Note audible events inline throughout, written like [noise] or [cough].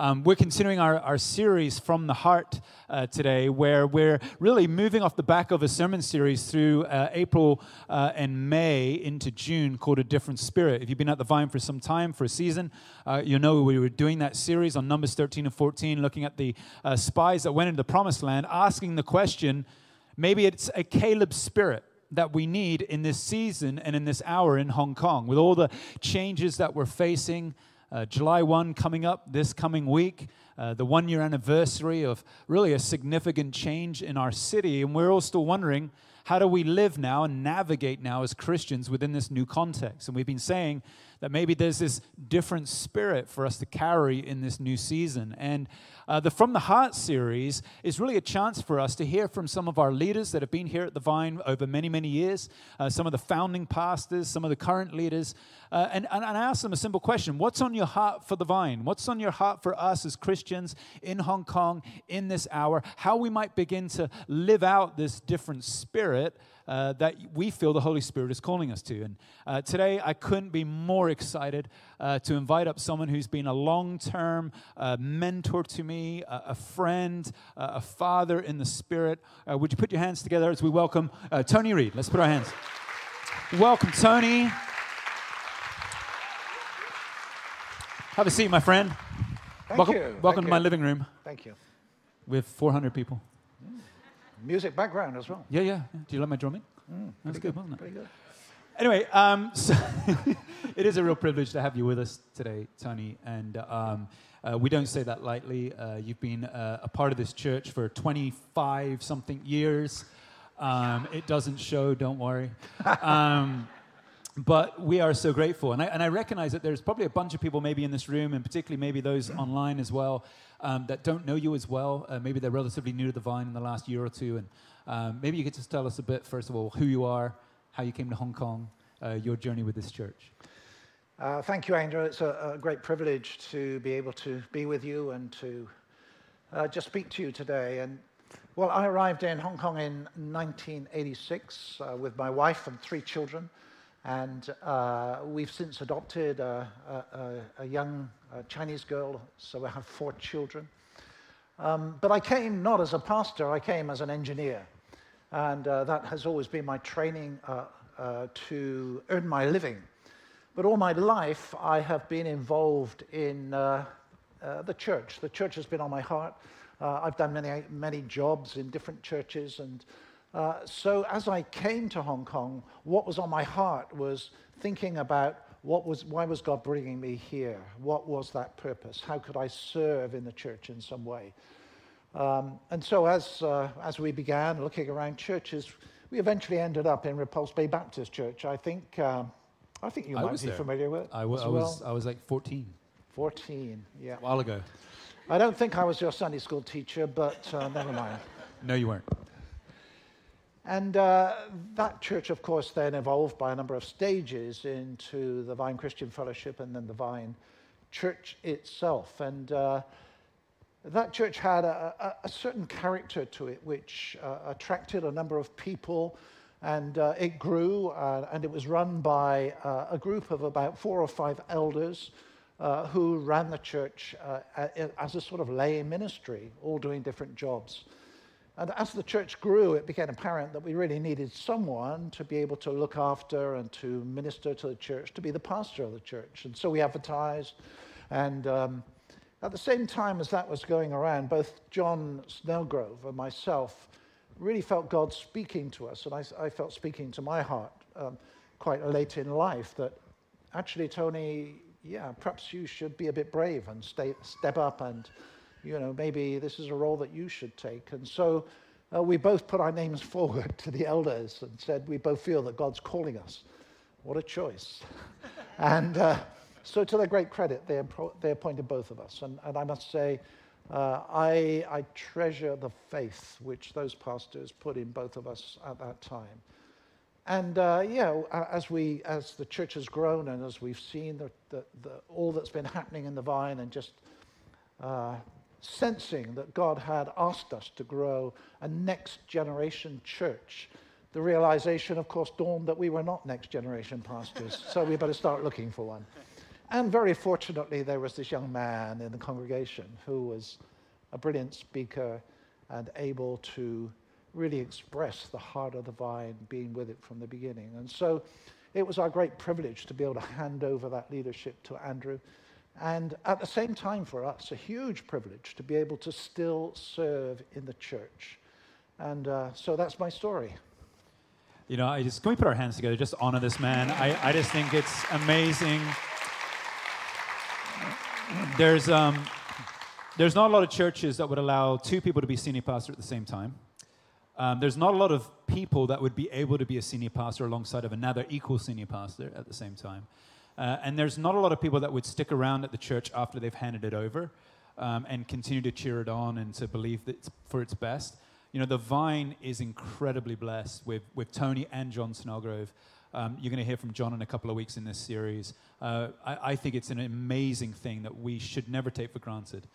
Um, we're continuing our, our series from the heart uh, today, where we're really moving off the back of a sermon series through uh, April uh, and May into June called A Different Spirit. If you've been at the Vine for some time, for a season, uh, you know we were doing that series on Numbers 13 and 14, looking at the uh, spies that went into the promised land, asking the question maybe it's a Caleb spirit that we need in this season and in this hour in Hong Kong with all the changes that we're facing uh, July 1 coming up this coming week, uh, the one year anniversary of really a significant change in our city. And we're all still wondering how do we live now and navigate now as Christians within this new context? And we've been saying that maybe there's this different spirit for us to carry in this new season. And uh, the From the Heart series is really a chance for us to hear from some of our leaders that have been here at the Vine over many, many years, uh, some of the founding pastors, some of the current leaders, uh, and, and, and ask them a simple question What's on your heart for the Vine? What's on your heart for us as Christians in Hong Kong in this hour? How we might begin to live out this different spirit uh, that we feel the Holy Spirit is calling us to. And uh, today, I couldn't be more excited uh, to invite up someone who's been a long term uh, mentor to me, a friend, a father in the Spirit. Uh, would you put your hands together as we welcome uh, Tony Read? Let's put our hands. Welcome, Tony. Have a seat, my friend. Thank welcome, you. Welcome Thank to you. my living room. Thank you. With 400 people. Music background as well. Yeah, yeah. Do you like my drumming? Mm, That's good, good, wasn't it? Pretty good. Anyway, um, [laughs] so it is a real privilege to have you with us today, Tony. And um, uh, we don't say that lightly. Uh, you've been uh, a part of this church for 25 something years. Um, it doesn't show, don't worry. Um, but we are so grateful. And I, and I recognize that there's probably a bunch of people, maybe in this room, and particularly maybe those online as well, um, that don't know you as well. Uh, maybe they're relatively new to the Vine in the last year or two. And um, maybe you could just tell us a bit, first of all, who you are, how you came to Hong Kong, uh, your journey with this church. Uh, thank you, Andrew. It's a, a, great privilege to be able to be with you and to uh, just speak to you today. And well, I arrived in Hong Kong in 1986 uh, with my wife and three children. And uh, we've since adopted a, a, a young Chinese girl, so we have four children. Um, but I came not as a pastor, I came as an engineer. And uh, that has always been my training uh, uh, to earn my living. But all my life, I have been involved in uh, uh, the church. The church has been on my heart. Uh, I've done many, many jobs in different churches. And so as I came to Hong Kong, what was on my heart was thinking about what was, why was God bringing me here? What was that purpose? How could I serve in the church in some way? Um, and so as, uh, as we began looking around churches, we eventually ended up in Repulse Bay Baptist Church. I think, uh, I think you I might be there. familiar with it. I, w- I, well. was, I was like 14. 14, yeah. A while ago. I don't think I was your Sunday school teacher, but uh, never mind. [laughs] No, you weren't. And uh, that church, of course, then evolved by a number of stages into the Vine Christian Fellowship and then the Vine Church itself. And uh, that church had a, a, certain character to it which uh, attracted a number of people and uh, it grew uh, and it was run by uh, a group of about four or five elders uh, who ran the church uh, as a sort of lay ministry, all doing different jobs. And as the church grew, it became apparent that we really needed someone to be able to look after and to minister to the church, to be the pastor of the church. And so we advertised and um, at the same time as that was going around, both John Snellgrove and myself really felt God speaking to us, and I, I felt speaking to my heart um, quite late in life that actually, Tony, yeah, perhaps you should be a bit brave and stay, step up, and you know maybe this is a role that you should take. And so uh, we both put our names forward to the elders and said we both feel that God's calling us. What a choice! [laughs] and uh, so, to their great credit, they, they appointed both of us. And, and I must say, uh, I, I treasure the faith which those pastors put in both of us at that time. And uh, yeah, as, we, as the church has grown and as we've seen the, the, the, all that's been happening in the vine and just uh, sensing that God had asked us to grow a next generation church, the realization, of course, dawned that we were not next generation pastors, [laughs] so we better start looking for one. And very fortunately, there was this young man in the congregation who was a brilliant speaker and able to really express the heart of the vine, being with it from the beginning. And so it was our great privilege to be able to hand over that leadership to Andrew. And at the same time, for us, a huge privilege to be able to still serve in the church. And uh, so that's my story. You know, I just can we put our hands together, just honor this man. I, I just think it's amazing. There's um, there's not a lot of churches that would allow two people to be senior pastor at the same time. Um, there's not a lot of people that would be able to be a senior pastor alongside of another equal senior pastor at the same time. Uh, and there's not a lot of people that would stick around at the church after they've handed it over um, and continue to cheer it on and to believe that it's for its best. You know, the vine is incredibly blessed with, with Tony and John Snellgrove. Um, you're going to hear from John in a couple of weeks in this series. Uh, I, I, think it's an amazing thing that we should never take for granted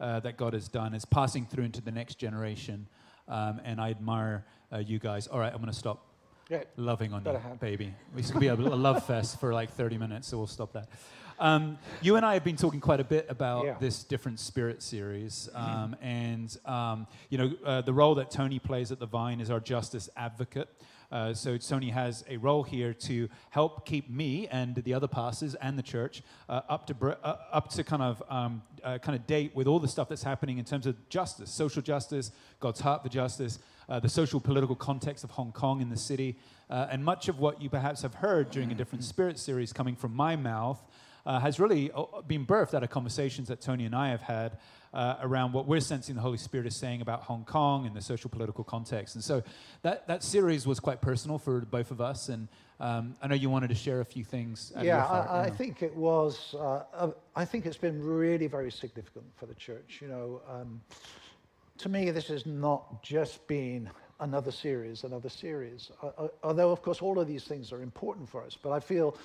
uh, that God has done. It's passing through into the next generation. Um, and I admire uh, you guys. All right, I'm going to stop yeah. loving on you, have. baby. We could be a, a love [laughs] fest for like 30 minutes, so we'll stop that. Um, you and I have been talking quite a bit about yeah. this different spirit series, um, and um, you know uh, the role that Tony plays at the Vine is our justice advocate. Uh, so Tony has a role here to help keep me and the other pastors and the church uh, up to uh, up to kind of um, uh, kind of date with all the stuff that's happening in terms of justice, social justice, God's heart for justice, uh, the social political context of Hong Kong in the city, uh, and much of what you perhaps have heard during a different spirit series coming from my mouth. has really been birthed out of conversations that Tony and I have had uh, around what we're sensing the Holy Spirit is saying about Hong Kong and the social political context. And so that, that series was quite personal for both of us. And um, I know you wanted to share a few things. yeah, I, I think it was, uh, uh, I think it's been really very significant for the church. You know, um, to me, this has not just been another series, another series. Uh, uh, although, of course, all of these things are important for us, but I feel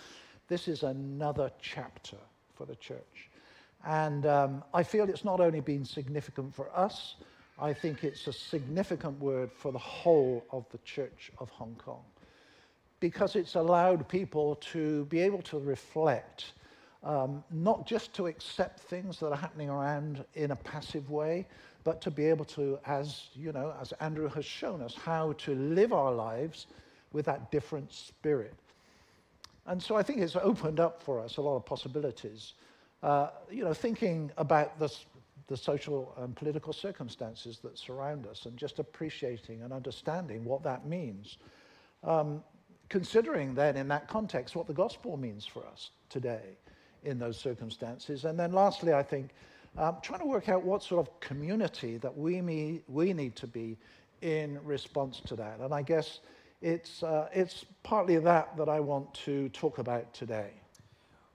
this is another chapter for the church. And um, I feel it's not only been significant for us, I think it's a significant word for the whole of the Church of Hong Kong because it's allowed people to be able to reflect, um, not just to accept things that are happening around in a passive way, but to be able to, as you know, as Andrew has shown us, how to live our lives with that different spirit. And so I think it's opened up for us a lot of possibilities uh, you know, thinking about the social and political circumstances that surround us and just appreciating and understanding what that means. Um, considering then in that context what the gospel means for us today in those circumstances. And then lastly, I think um, trying to work out what sort of community that we, me, we need to be in response to that. And I guess it's, uh, it's partly that that I want to talk about today.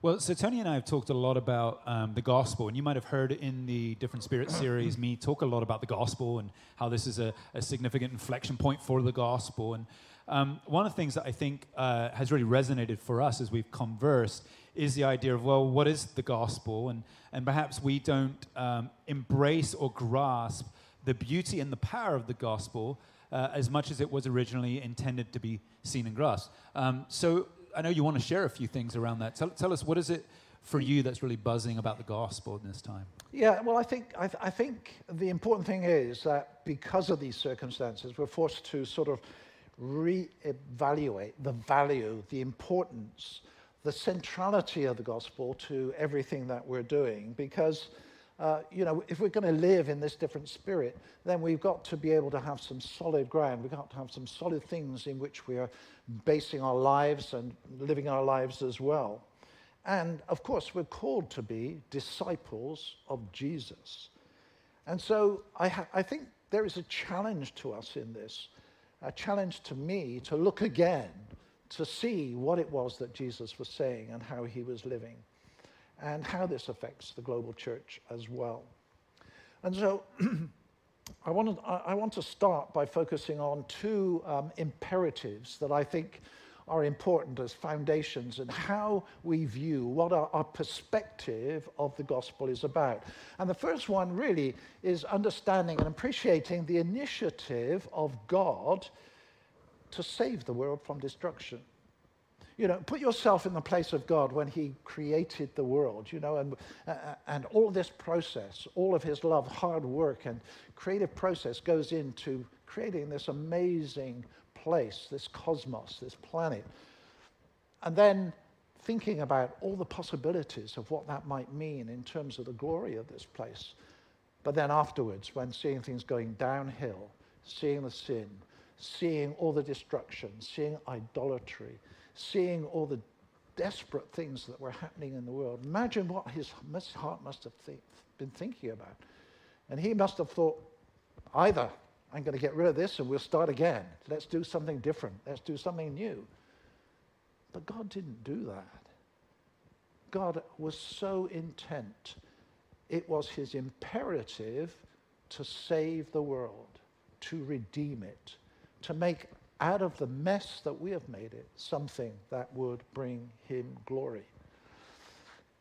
Well, so Tony and I have talked a lot about um, the gospel, and you might have heard in the Different Spirit [clears throat] series me talk a lot about the gospel and how this is a, a significant inflection point for the gospel. And um, one of the things that I think uh, has really resonated for us as we've conversed is the idea of, well, what is the gospel? And, and perhaps we don't um, embrace or grasp the beauty and the power of the gospel uh, as much as it was originally intended to be seen and grasped. Um, so, I know you want to share a few things around that. Tell, tell us what is it for you that's really buzzing about the gospel in this time? Yeah, well, I think, I, th- I, think the important thing is that because of these circumstances, we're forced to sort of re-evaluate the value, the importance, the centrality of the gospel to everything that we're doing. Because, uh, you know, if we're going to live in this different spirit, then we've got to be able to have some solid ground. We've got to have some solid things in which we are basing our lives and living our lives as well. And of course, we're called to be disciples of Jesus. And so I, I, think there is a challenge to us in this, a challenge to me to look again to see what it was that Jesus was saying and how he was living, and how this affects the global church as well. And so [clears throat] I want, to, I want to start by focusing on two um, imperatives that I think are important as foundations and how we view what our, our, perspective of the gospel is about. And the first one really is understanding and appreciating the initiative of God to save the world from destruction. You know, put yourself in the place of God when He created the world, you know, and, uh, and all this process, all of His love, hard work, and creative process goes into creating this amazing place, this cosmos, this planet. And then thinking about all the possibilities of what that might mean in terms of the glory of this place. But then afterwards, when seeing things going downhill, seeing the sin, seeing all the destruction, seeing idolatry, seeing all the desperate things that were happening in the world. Imagine what his heart must have th- been thinking about. And he must have thought, either I'm going to get rid of this and we'll start again. Let's do something different. Let's do something new. But God didn't do that. God was so intent. It was his imperative to save the world, to redeem it, to make out of the mess that we have made it something that would bring him glory.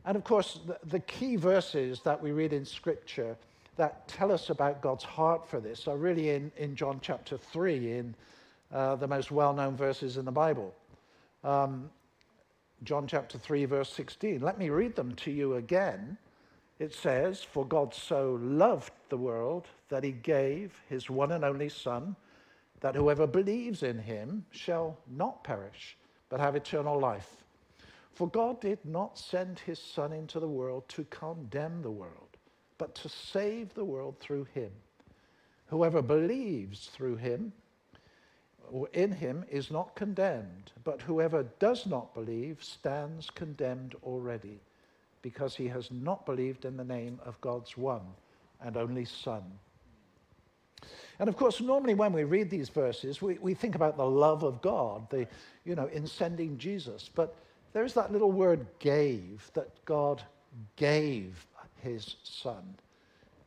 And of course, the, the, key verses that we read in Scripture that tell us about God's heart for this are really in, in John chapter 3, in uh, the most well known verses in the Bible. Um, John chapter 3, verse 16. Let me read them to you again. It says, For God so loved the world that he gave his one and only Son that whoever believes in him shall not perish, but have eternal life. For God did not send his Son into the world to condemn the world, but to save the world through him. Whoever believes through him or in him is not condemned, but whoever does not believe stands condemned already, because he has not believed in the name of God's one and only Son. And of course, normally when we read these verses, we, we think about the love of God, the, you know, in sending Jesus. But there's that little word gave, that God gave his son.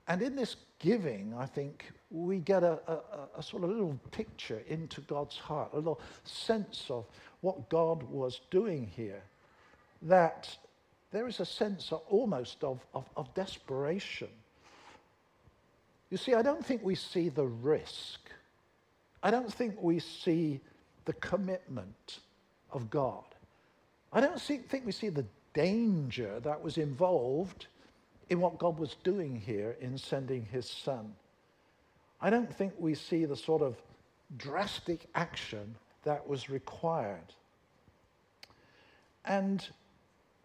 And in this giving, I think we get a, a, a, sort of little picture into God's heart, a little sense of what God was doing here. That there is a sense of, almost of, of, of desperation you see, I don't think we see the risk. I don't think we see the commitment of God. I don't see, think we see the danger that was involved in what God was doing here in sending his son. I don't think we see the sort of drastic action that was required. And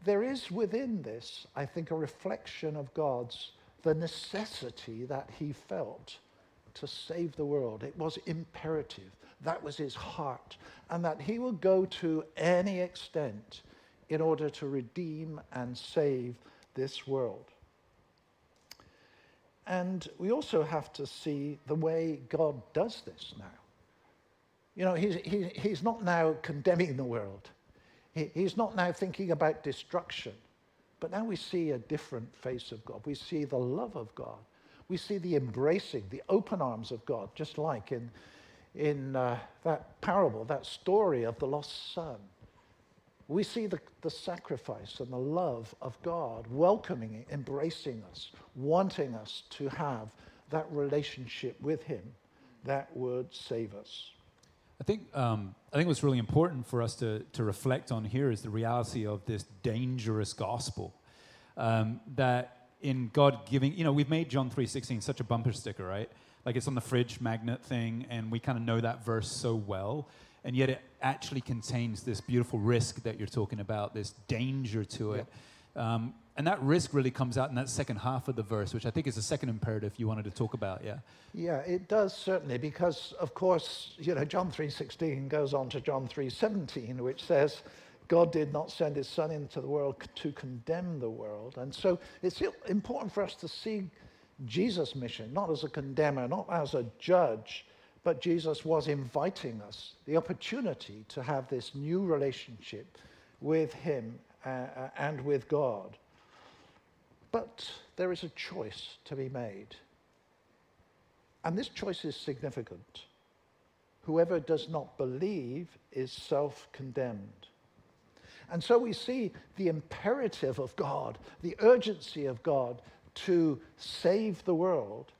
there is within this, I think, a reflection of God's the necessity that he felt to save the world. It was imperative. That was his heart. And that he would go to any extent in order to redeem and save this world. And we also have to see the way God does this now. You know, he's, he, he's not now condemning the world. He, he's not now thinking about destruction. But now we see a different face of God. We see the love of God. We see the embracing, the open arms of God, just like in, in uh, that parable, that story of the lost son. We see the, the sacrifice and the love of God welcoming, embracing us, wanting us to have that relationship with Him that would save us. I think, um, I think what's really important for us to, to reflect on here is the reality of this dangerous gospel. Um, that in God giving, you know, we've made John 3.16 such a bumper sticker, right? Like it's on the fridge magnet thing, and we kind of know that verse so well. And yet it actually contains this beautiful risk that you're talking about, this danger to it. Yeah. Um, and that risk really comes out in that second half of the verse, which I think is the second imperative you wanted to talk about, yeah? Yeah, it does certainly, because of course, you know, John 3.16 goes on to John 3.17, which says, God did not send his son into the world to condemn the world. And so it's important for us to see Jesus' mission, not as a condemner, not as a judge, but Jesus was inviting us the opportunity to have this new relationship with him uh, uh and with God. But there is a choice to be made. And this choice is significant. Whoever does not believe is self condemned. And so we see the imperative of God, the urgency of God to save the world.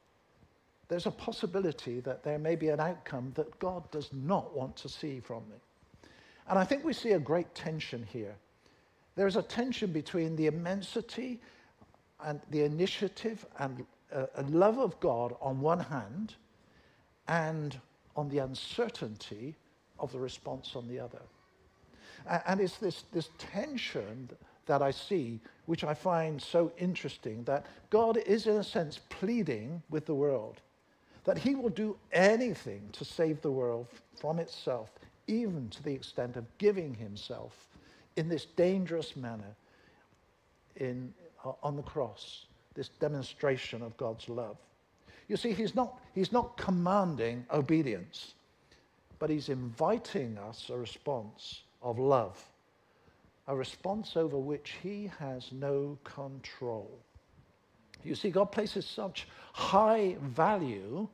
There's a possibility that there may be an outcome that God does not want to see from it. And I think we see a great tension here. There's a tension between the immensity and the initiative and uh, love of God on one hand and on the uncertainty of the response on the other. And it's this, this tension that I see, which I find so interesting, that God is, in a sense, pleading with the world that he will do anything to save the world from itself, even to the extent of giving himself in this dangerous manner in, on the cross, this demonstration of God's love. You see, he's not, he's not commanding obedience, but he's inviting us a response of love, a response over which he has no control. You see, God places such high value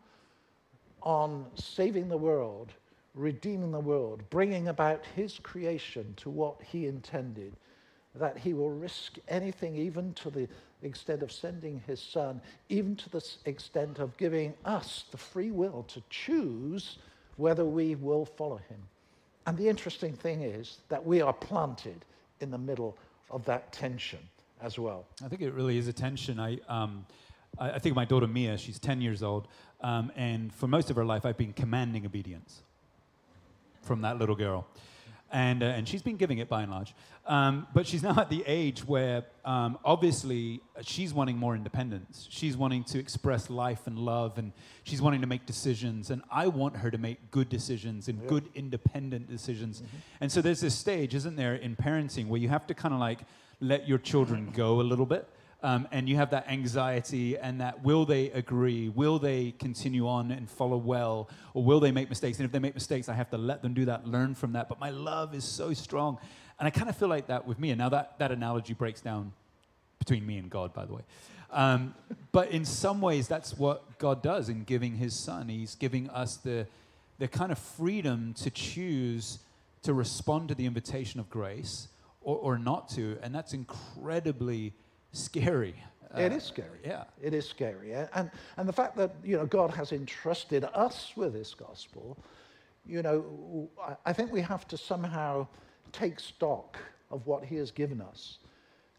on saving the world, redeeming the world, bringing about his creation to what he intended, that he will risk anything, even to the extent of sending his son, even to the extent of giving us the free will to choose whether we will follow him. And the interesting thing is that we are planted in the middle of that tension as well. I think it really is a tension. I, um, I, I think my daughter Mia, she's 10 years old, um, and for most of her life, I've been commanding obedience from that little girl. And, uh, and she's been giving it by and large. Um, but she's [laughs] now at the age where um, obviously she's wanting more independence. She's wanting to express life and love, and she's wanting to make decisions. And I want her to make good decisions and good independent decisions. Mm-hmm. And so there's this stage, isn't there, in parenting where you have to kind of like let your children go a little bit. Um, and you have that anxiety and that will they agree? Will they continue on and follow well? Or will they make mistakes? And if they make mistakes, I have to let them do that, learn from that. But my love is so strong. And I kind of feel like that with me. And now that, that analogy breaks down between me and God, by the way. Um, but in some ways, that's what God does in giving his son. He's giving us the, the kind of freedom to choose to respond to the invitation of grace or, or not to. And that's incredibly scary. Uh, it is scary. Yeah. It is scary. And, and the fact that, you know, God has entrusted us with this gospel, you know, I think we have to somehow take stock of what he has given us.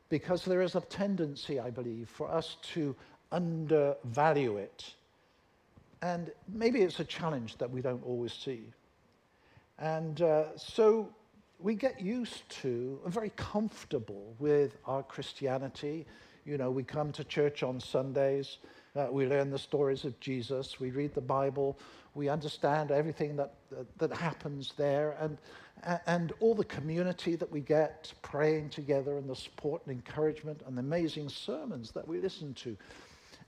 Because there is a tendency, I believe, for us to undervalue it. And maybe it's a challenge that we don't always see. And uh, so we get used to, and very comfortable with our Christianity. You know, we come to church on Sundays, uh, we learn the stories of Jesus, we read the Bible, we understand everything that, uh, that happens there, and, and all the community that we get praying together, and the support and encouragement, and the amazing sermons that we listen to.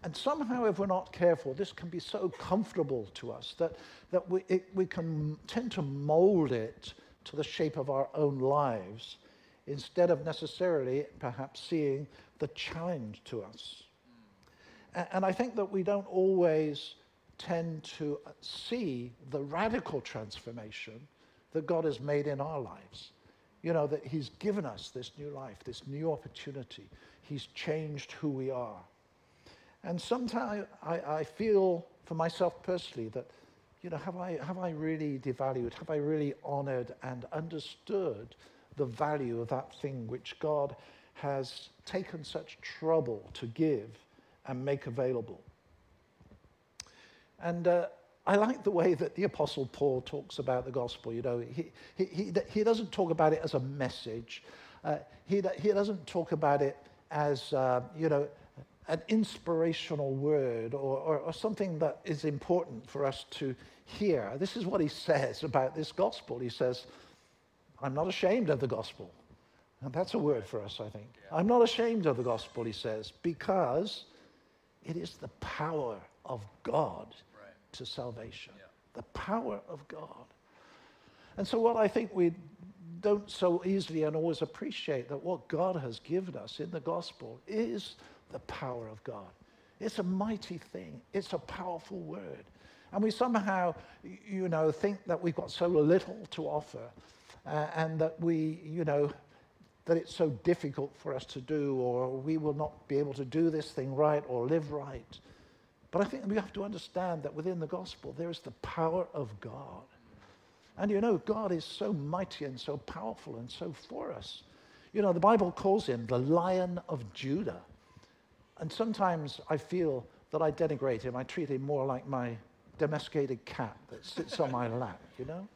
And somehow, if we're not careful, this can be so comfortable to us that, that we, it, we can tend to mold it to the shape of our own lives instead of necessarily perhaps seeing the challenge to us. And I think that we don't always tend to uh, see the radical transformation that God has made in our lives. You know, that He's given us this new life, this new opportunity. He's changed who we are. And sometimes I, I feel for myself personally that you know, have I, have I really devalued, have I really honored and understood the value of that thing which God has taken such trouble to give and make available? And uh, I like the way that the Apostle Paul talks about the gospel. You know, he, he, he, he doesn't talk about it as a message. Uh, he, he doesn't talk about it as, uh, you know, an inspirational word or, or, or, something that is important for us to hear. This is what he says about this gospel. He says, I'm not ashamed of the gospel. And that's a word for us, I think. Yeah. I'm not ashamed of the gospel, he says, because it is the power of God right. to salvation. Yeah. The power of God. And so, what I think we don't so easily and always appreciate that what God has given us in the gospel is the power of God. It's a mighty thing, it's a powerful word. And we somehow, you know, think that we've got so little to offer uh, and that we, you know, that it's so difficult for us to do or we will not be able to do this thing right or live right. But I think we have to understand that within the gospel there is the power of God. And you know, God is so mighty and so powerful and so for us. You know, the Bible calls him the Lion of Judah. And sometimes I feel that I denigrate him. I treat him more like my domesticated cat that sits on my [laughs] lap, you know?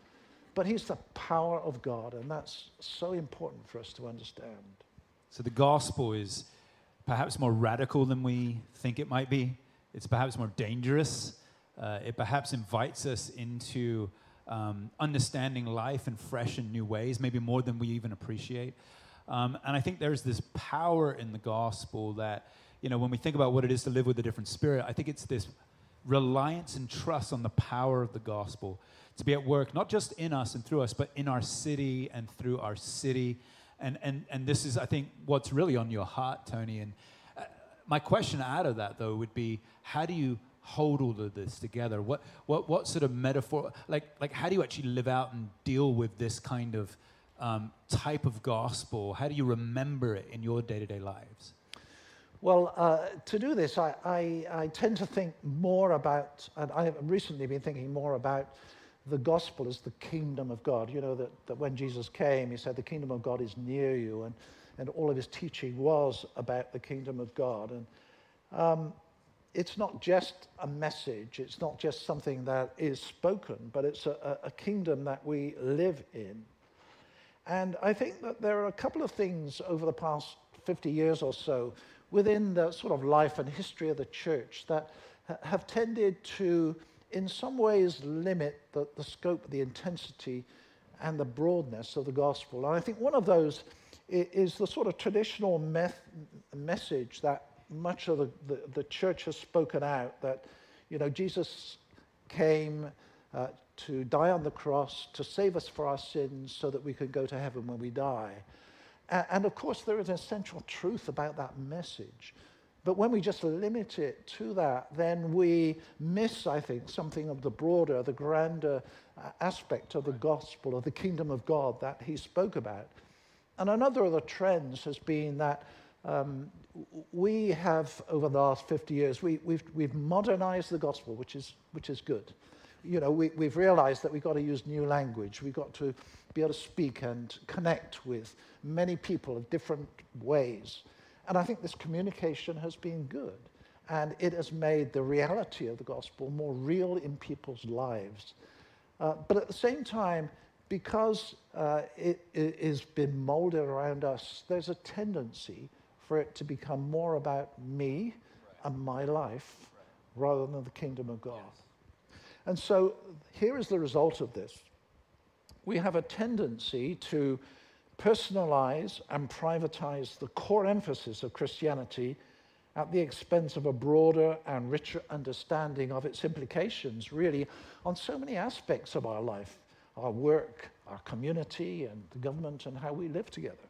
But he's the power of God, and that's so important for us to understand. So the gospel is perhaps more radical than we think it might be. It's perhaps more dangerous. Uh, it perhaps invites us into um, understanding life in fresh and new ways, maybe more than we even appreciate. Um, and I think there's this power in the gospel that, you know, when we think about what it is to live with a different spirit, I think it's this reliance and trust on the power of the gospel to be at work, not just in us and through us, but in our city and through our city. And, and, and this is, I think, what's really on your heart, Tony. And uh, my question out of that, though, would be how do you hold all of this together? What, what, what sort of metaphor, like, like how do you actually live out and deal with this kind of um, type of gospel? How do you remember it in your day to day lives? Well, uh, to do this, I, I, I, tend to think more about, and I have recently been thinking more about the gospel as the kingdom of God. You know, that, that when Jesus came, he said, The kingdom of God is near you. And, and all of his teaching was about the kingdom of God. And um, it's not just a message, it's not just something that is spoken, but it's a, a kingdom that we live in. And I think that there are a couple of things over the past 50 years or so within the sort of life and history of the church that have tended to, in some ways, limit the, the scope, the intensity, and the broadness of the gospel. And I think one of those is the sort of traditional meth- message that much of the, the, the, church has spoken out that, you know, Jesus came uh, to die on the cross to save us for our sins so that we could go to heaven when we die. And, and of course, there is an essential truth about that message. But when we just limit it to that, then we miss, I think, something of the broader, the grander uh, aspect of the gospel, of the kingdom of God that he spoke about. And another of the trends has been that um, we have, over the last 50 years, we, we've, we've modernized the gospel, which is, which is good. You know, we, we've realized that we've got to use new language. We've got to be able to speak and connect with many people in different ways. And I think this communication has been good. And it has made the reality of the gospel more real in people's lives. Uh, but at the same time, because uh, it, it has been molded around us, there's a tendency for it to become more about me right. and my life right. rather than the kingdom of God. Yes. And so here is the result of this we have a tendency to personalize and privatize the core emphasis of Christianity at the expense of a broader and richer understanding of its implications, really, on so many aspects of our life our work, our community, and the government, and how we live together.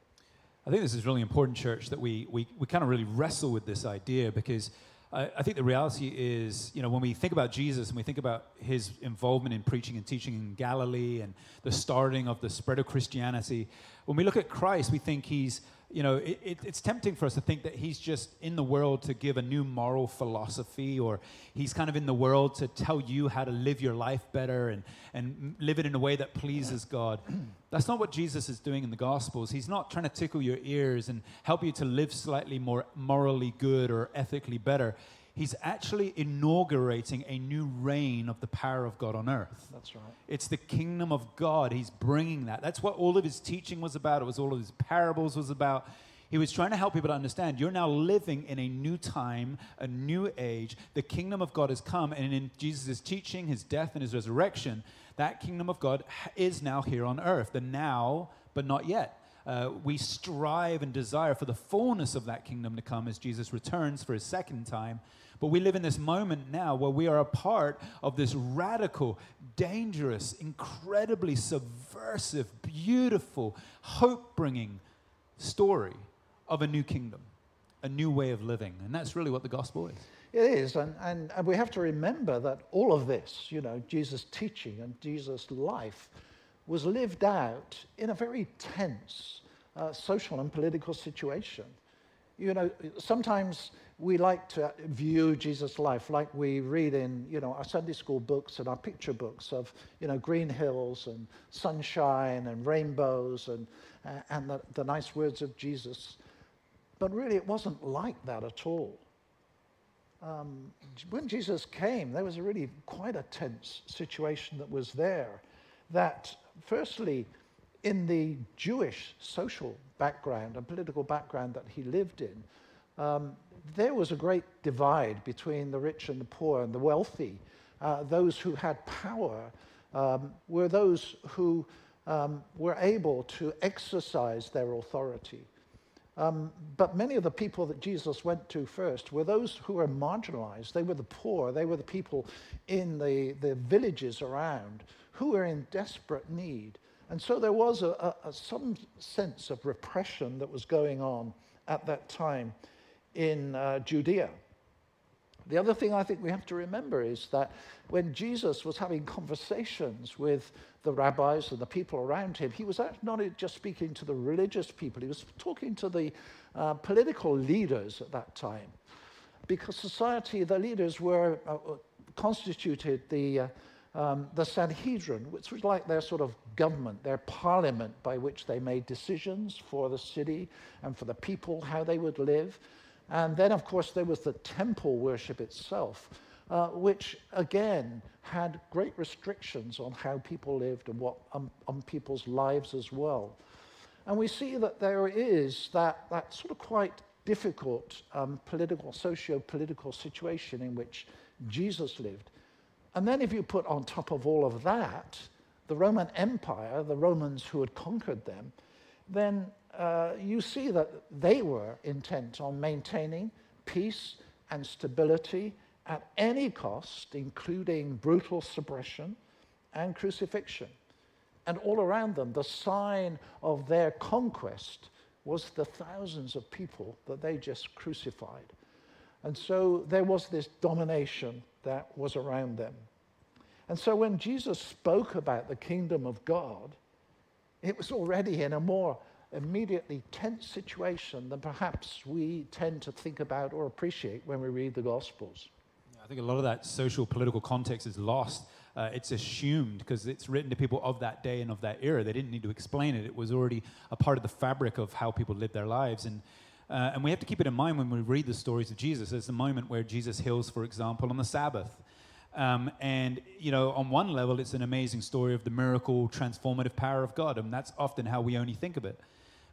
I think this is really important, church, that we, we, we kind of really wrestle with this idea because I, I, think the reality is, you know, when we think about Jesus and we think about his involvement in preaching and teaching in Galilee and the starting of the spread of Christianity, when we look at Christ, we think he's you know, it, it, it's tempting for us to think that he's just in the world to give a new moral philosophy, or he's kind of in the world to tell you how to live your life better and, and live it in a way that pleases God. [clears throat] That's not what Jesus is doing in the Gospels. He's not trying to tickle your ears and help you to live slightly more morally good or ethically better he's actually inaugurating a new reign of the power of God on earth. That's right. It's the kingdom of God. He's bringing that. That's what all of his teaching was about. It was all of his parables was about. He was trying to help people to understand you're now living in a new time, a new age. The kingdom of God has come, and in Jesus' teaching, his death, and his resurrection, that kingdom of God is now here on earth. The now, but not yet. Uh, we strive and desire for the fullness of that kingdom to come as Jesus returns for his second time. But we live in this moment now where we are a part of this radical, dangerous, incredibly subversive, beautiful, hope bringing story of a new kingdom, a new way of living. And that's really what the gospel is. It is. And, and, and we have to remember that all of this, you know, Jesus' teaching and Jesus' life, was lived out in a very tense uh, social and political situation. You know, sometimes we like to view Jesus' life like we read in, you know, our Sunday school books and our picture books of, you know, green hills and sunshine and rainbows and, uh, and the, the nice words of Jesus. But really, it wasn't like that at all. Um, when Jesus came, there was a really quite a tense situation that was there. That, firstly, in the Jewish social background and political background that he lived in, um, there was a great divide between the rich and the poor and the wealthy. Uh, those who had power um, were those who um, were able to exercise their authority. Um, but many of the people that Jesus went to first were those who were marginalized. They were the poor, they were the people in the, the villages around who were in desperate need. And so there was a, a, a, some sense of repression that was going on at that time in uh, Judea. The other thing I think we have to remember is that when Jesus was having conversations with the rabbis and the people around him, he was not just speaking to the religious people, he was talking to the uh, political leaders at that time. Because society, the leaders were uh, uh constituted the, uh, um, the Sanhedrin, which was like their sort of government, their parliament by which they made decisions for the city and for the people, how they would live. And then, of course, there was the temple worship itself, uh, which again had great restrictions on how people lived and what um, on people's lives as well. And we see that there is that, that sort of quite difficult um, political, socio-political situation in which Jesus lived. And then if you put on top of all of that, the Roman Empire, the Romans who had conquered them, then uh, you see that they were intent on maintaining peace and stability at any cost, including brutal suppression and crucifixion. And all around them, the sign of their conquest was the thousands of people that they just crucified. And so there was this domination that was around them. And so when Jesus spoke about the kingdom of God, it was already in a more immediately tense situation than perhaps we tend to think about or appreciate when we read the Gospels. I think a lot of that social political context is lost. Uh, it's assumed because it's written to people of that day and of that era. They didn't need to explain it. It was already a part of the fabric of how people lived their lives. And, uh, and we have to keep it in mind when we read the stories of Jesus. There's the moment where Jesus heals, for example, on the Sabbath. Um, and, you know, on one level, it's an amazing story of the miracle, transformative power of God. And that's often how we only think of it.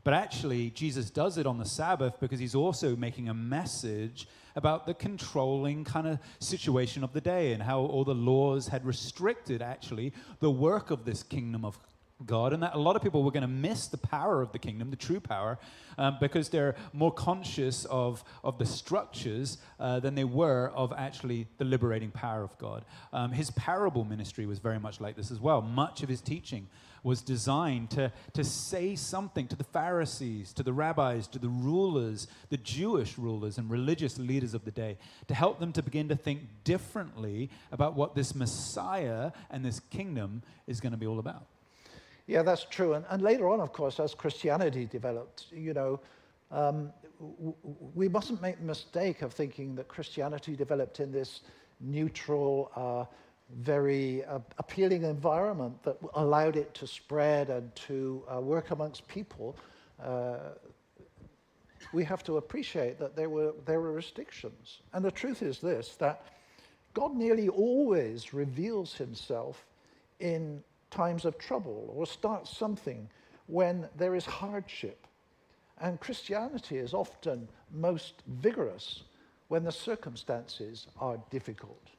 But actually, Jesus does it on the Sabbath because he's also making a message about the controlling kind of situation of the day and how all the laws had restricted, actually, the work of this kingdom of God, and that a lot of people were going to miss the power of the kingdom, the true power, um, because they're more conscious of, of the structures uh, than they were of actually the liberating power of God. Um, his parable ministry was very much like this as well. Much of his teaching was designed to, to say something to the Pharisees, to the rabbis, to the rulers, the Jewish rulers and religious leaders of the day, to help them to begin to think differently about what this Messiah and this kingdom is going to be all about. Yeah, that's true. And, and later on, of course, as Christianity developed, you know, um, we mustn't make the mistake of thinking that Christianity developed in this neutral, uh, very uh, appealing environment that allowed it to spread and to uh, work amongst people, uh, we have to appreciate that there were, there were restrictions. And the truth is this that God nearly always reveals himself in times of trouble or start something when there is hardship. And Christianity is often most vigorous when the circumstances are difficult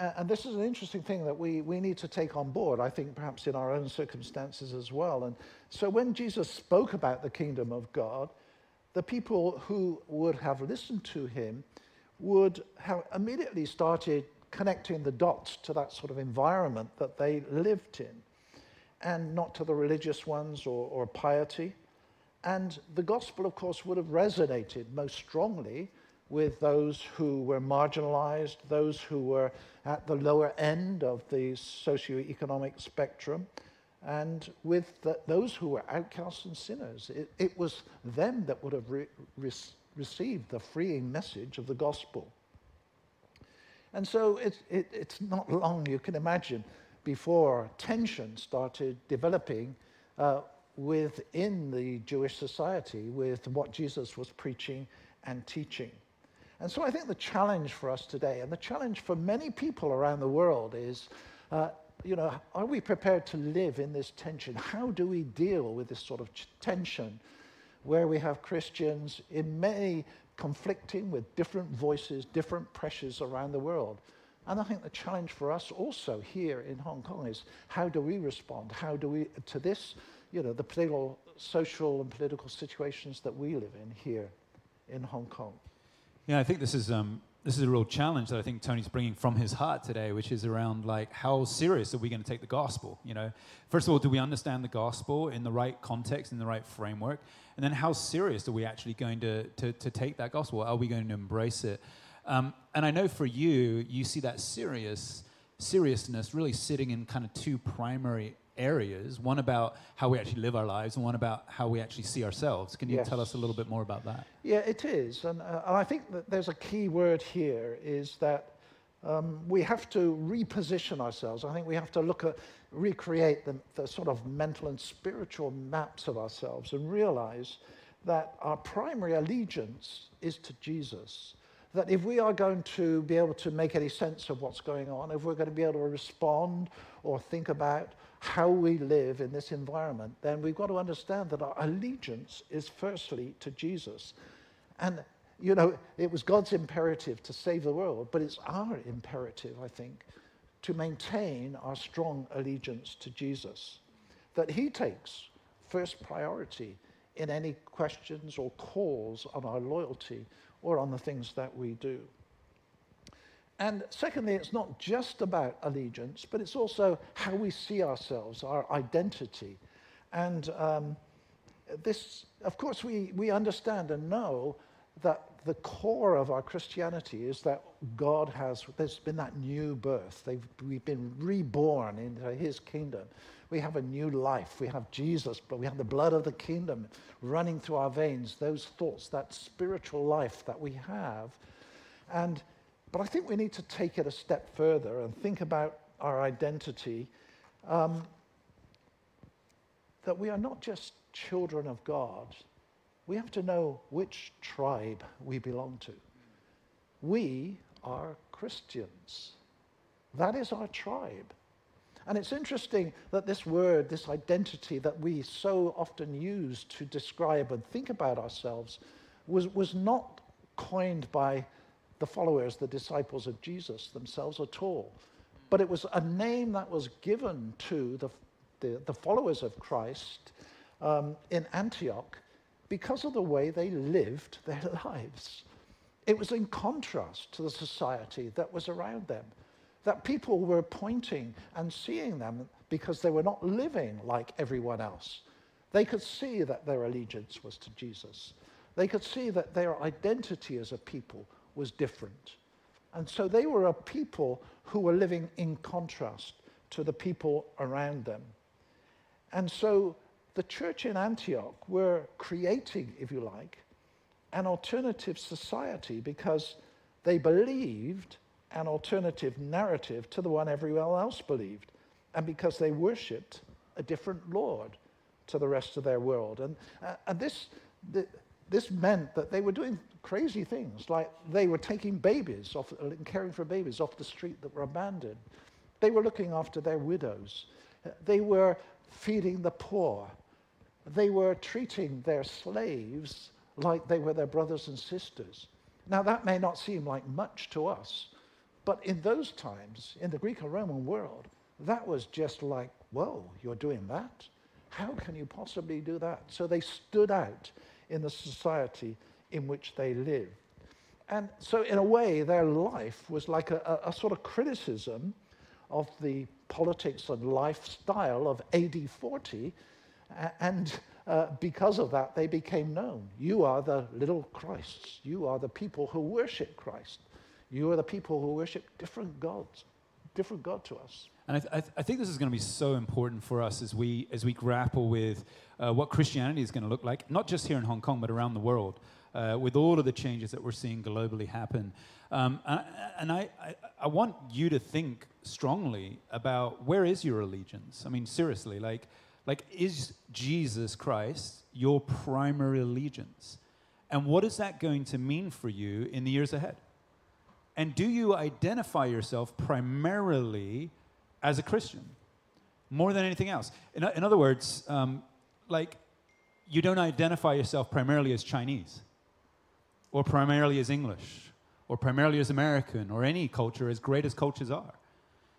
and this is an interesting thing that we, we need to take on board, I think, perhaps in our own circumstances as well. And so when Jesus spoke about the kingdom of God, the people who would have listened to him would have immediately started connecting the dots to that sort of environment that they lived in, and not to the religious ones or, or piety. And the gospel, of course, would have resonated most strongly with those who were marginalized, those who were at the lower end of the socioeconomic spectrum, and with the, those who were outcasts and sinners. It, it, was them that would have re, re, received the freeing message of the gospel. And so it's, it, it's not long, you can imagine, before tension started developing uh, within the Jewish society with what Jesus was preaching and teaching. And so I think the challenge for us today, and the challenge for many people around the world, is uh, you know, are we prepared to live in this tension? How do we deal with this sort of tension where we have Christians in many conflicting with different voices, different pressures around the world? And I think the challenge for us also here in Hong Kong is how do we respond? How do we, to this, you know, the political, social and political situations that we live in here in Hong Kong? Yeah, I think this is um, this is a real challenge that I think Tony's bringing from his heart today, which is around like how serious are we going to take the gospel? You know, first of all, do we understand the gospel in the right context, in the right framework, and then how serious are we actually going to to, to take that gospel? Are we going to embrace it? Um, and I know for you, you see that serious seriousness really sitting in kind of two primary areas one about how we actually live our lives and one about how we actually see ourselves. Can you yes. tell us a little bit more about that? Yeah, it is. And, uh, and I think that there's a key word here is that um, we have to reposition ourselves. I think we have to look at, recreate the, the sort of mental and spiritual maps of ourselves and realize that our primary allegiance is to Jesus that if we are going to be able to make any sense of what's going on, if we're going to be able to respond or think about how we live in this environment, then we've got to understand that our allegiance is firstly to Jesus. And, you know, it was God's imperative to save the world, but it's our imperative, I think, to maintain our strong allegiance to Jesus. That He takes first priority in any questions or calls on our loyalty or on the things that we do. And secondly, it's not just about allegiance, but it's also how we see ourselves, our identity. And um, this, of course, we, we understand and know that the core of our Christianity is that God has, there's been that new birth. They've, we've been reborn into his kingdom. We have a new life. We have Jesus, but we have the blood of the kingdom running through our veins, those thoughts, that spiritual life that we have. And but I think we need to take it a step further and think about our identity. Um, that we are not just children of God, we have to know which tribe we belong to. We are Christians. That is our tribe. And it's interesting that this word, this identity that we so often use to describe and think about ourselves, was, was not coined by the followers, the disciples of Jesus themselves at all. But it was a name that was given to the, the, the followers of Christ um, in Antioch because of the way they lived their [laughs] lives. It was in contrast to the society that was around them, that people were pointing and seeing them because they were not living like everyone else. They could see that their allegiance was to Jesus. They could see that their identity as a people was different. And so they were a people who were living in contrast to the people around them. And so the church in Antioch were creating, if you like, an alternative society because they believed an alternative narrative to the one everyone else believed, and because they worshipped a different Lord to the rest of their world. And, uh, and this, the, this meant that they were doing crazy things, like they were taking babies off, caring for babies off the street that were abandoned. They were looking after their widows. They were feeding the poor. They were treating their slaves like they were their brothers and sisters. Now, that may not seem like much to us, but in those times, in the Greek and Roman world, that was just like, whoa, you're doing that? How can you possibly do that? So they stood out in the society in which they lived. And so, in a way, their life was like a, a, a sort of criticism of the politics and lifestyle of AD 40. And uh, because of that, they became known. You are the little Christs. You are the people who worship Christ. You are the people who worship different gods, different God to us. And I, th- I, th- I, think this is going to be so important for us as we, as we grapple with uh, what Christianity is going to look like, not just here in Hong Kong, but around the world. uh, with all of the changes that we're seeing globally happen. Um, and I, I, I want you to think strongly about where is your allegiance? I mean, seriously, like, like is Jesus Christ your primary allegiance? And what is that going to mean for you in the years ahead? And do you identify yourself primarily as a Christian more than anything else? In, in other words, um, like, you don't identify yourself primarily as Chinese or primarily as English or primarily as American or any culture, as great as cultures are.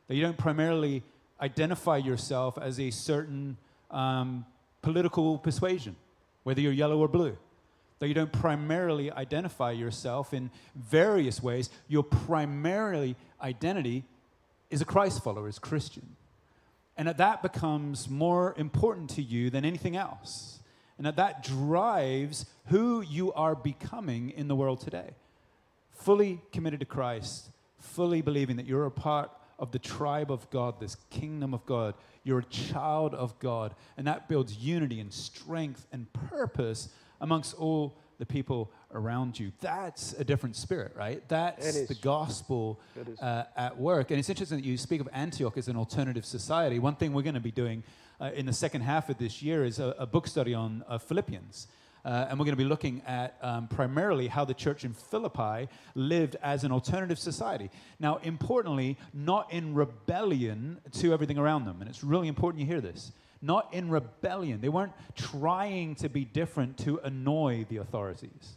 That you don't primarily identify yourself as a certain um, political persuasion, whether you're yellow or blue. That you don't primarily identify yourself in various ways. Your primarily identity is a Christ follower, is Christian. And that that becomes more important to you than anything else. And that that drives who you are becoming in the world today. Fully committed to Christ, fully believing that you're a part of the tribe of God, this kingdom of God. You're a child of God. And that builds unity and strength and purpose amongst all the people around you. That's a different spirit, right? That's the gospel uh, at work. And it's interesting that you speak of Antioch as an alternative society. One thing we're going to be doing uh, in the second half of this year is a, a book study on uh, Philippians. Uh, and we're going to be looking at um, primarily how the church in Philippi lived as an alternative society. Now, importantly, not in rebellion to everything around them. And it's really important you hear this not in rebellion. They weren't trying to be different to annoy the authorities.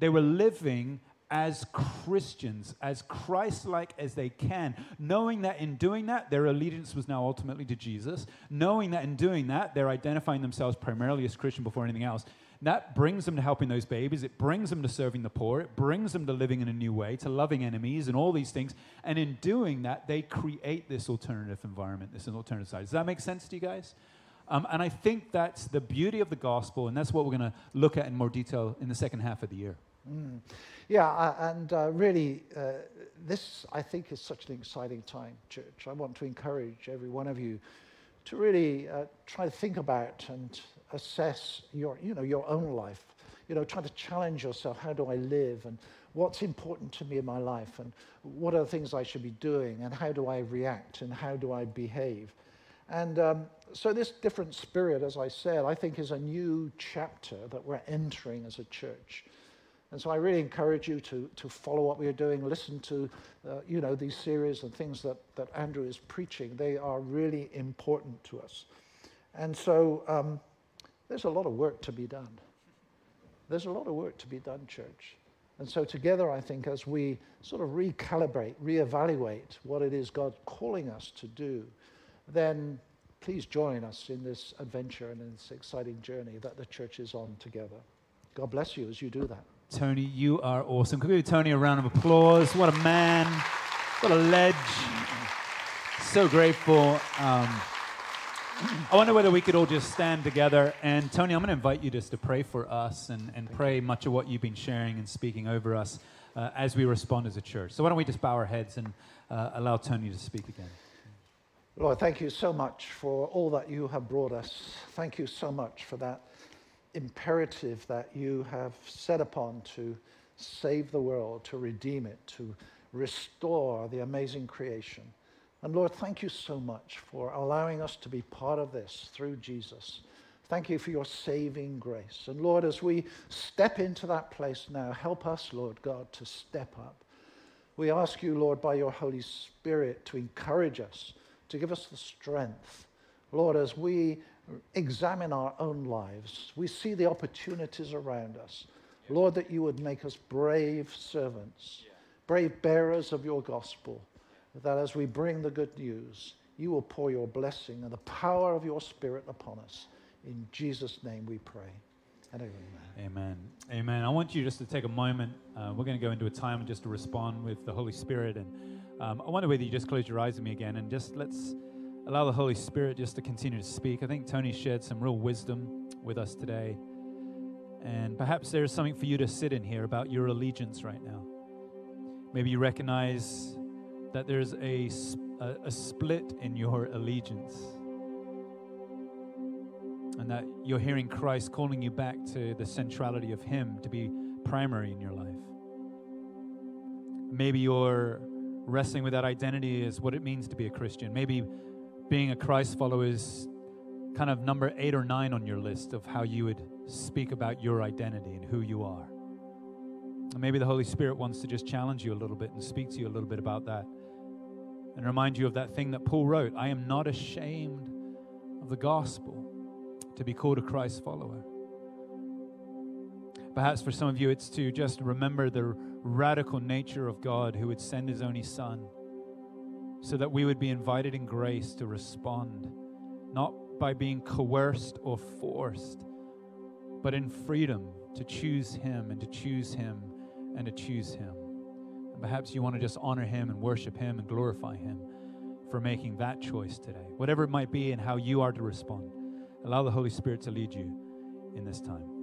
They were living as Christians, as Christ like as they can, knowing that in doing that, their allegiance was now ultimately to Jesus, knowing that in doing that, they're identifying themselves primarily as Christian before anything else. That brings them to helping those babies. It brings them to serving the poor. It brings them to living in a new way, to loving enemies, and all these things. And in doing that, they create this alternative environment, this alternative side. Does that make sense to you guys? Um, and I think that's the beauty of the gospel, and that's what we're going to look at in more detail in the second half of the year. Mm. Yeah, uh, and uh, really, uh, this I think is such an exciting time, church. I want to encourage every one of you to really uh, try to think about and assess your, you know, your own life. You know, try to challenge yourself. How do I live? And what's important to me in my life? And what are the things I should be doing? And how do I react? And how do I behave? And um, so this different spirit, as I said, I think is a new chapter that we're entering as a church. And so I really encourage you to, to follow what we are doing, listen to, uh, you know, these series and things that, that Andrew is preaching. They are really important to us. And so um, there's a lot of work to be done. There's a lot of work to be done, church. And so together, I think, as we sort of recalibrate, reevaluate what it is God's calling us to do, then please join us in this adventure and in this exciting journey that the church is on together. God bless you as you do that. Tony, you are awesome. Can we give Tony a round of applause? What a man. What a ledge. So grateful. Um, I wonder whether we could all just stand together. And Tony, I'm going to invite you just to pray for us and, and pray much of what you've been sharing and speaking over us uh, as we respond as a church. So why don't we just bow our heads and uh, allow Tony to speak again? Lord, thank you so much for all that you have brought us. Thank you so much for that imperative that you have set upon to save the world, to redeem it, to restore the amazing creation. And Lord, thank you so much for allowing us to be part of this through Jesus. Thank you for your saving grace. And Lord, as we step into that place now, help us, Lord God, to step up. We ask you, Lord, by your Holy Spirit to encourage us, to give us the strength. Lord, as we examine our own lives, we see the opportunities around us. Lord, that you would make us brave servants, brave bearers of your gospel that as we bring the good news, you will pour your blessing and the power of your Spirit upon us. In Jesus' name we pray. And amen. Amen. Amen. I want you just to take a moment. Uh, we're going to go into a time just to respond with the Holy Spirit. And um, I wonder whether you just close your eyes with me again and just let's allow the Holy Spirit just to continue to speak. I think Tony shared some real wisdom with us today. And perhaps there's something for you to sit in here about your allegiance right now. Maybe you recognize that there's a, a, a split in your allegiance. And that you're hearing Christ calling you back to the centrality of Him, to be primary in your life. Maybe you're wrestling with that identity as what it means to be a Christian. Maybe being a Christ follower is kind of number eight or nine on your list of how you would speak about your identity and who you are. And maybe the Holy Spirit wants to just challenge you a little bit and speak to you a little bit about that and remind you of that thing that Paul wrote I am not ashamed of the gospel to be called a Christ follower. Perhaps for some of you, it's to just remember the radical nature of God who would send his only Son so that we would be invited in grace to respond, not by being coerced or forced, but in freedom to choose him and to choose him and to choose him. And perhaps you want to just honor him and worship him and glorify him for making that choice today, whatever it might be and how you are to respond. Allow the Holy Spirit to lead you in this time.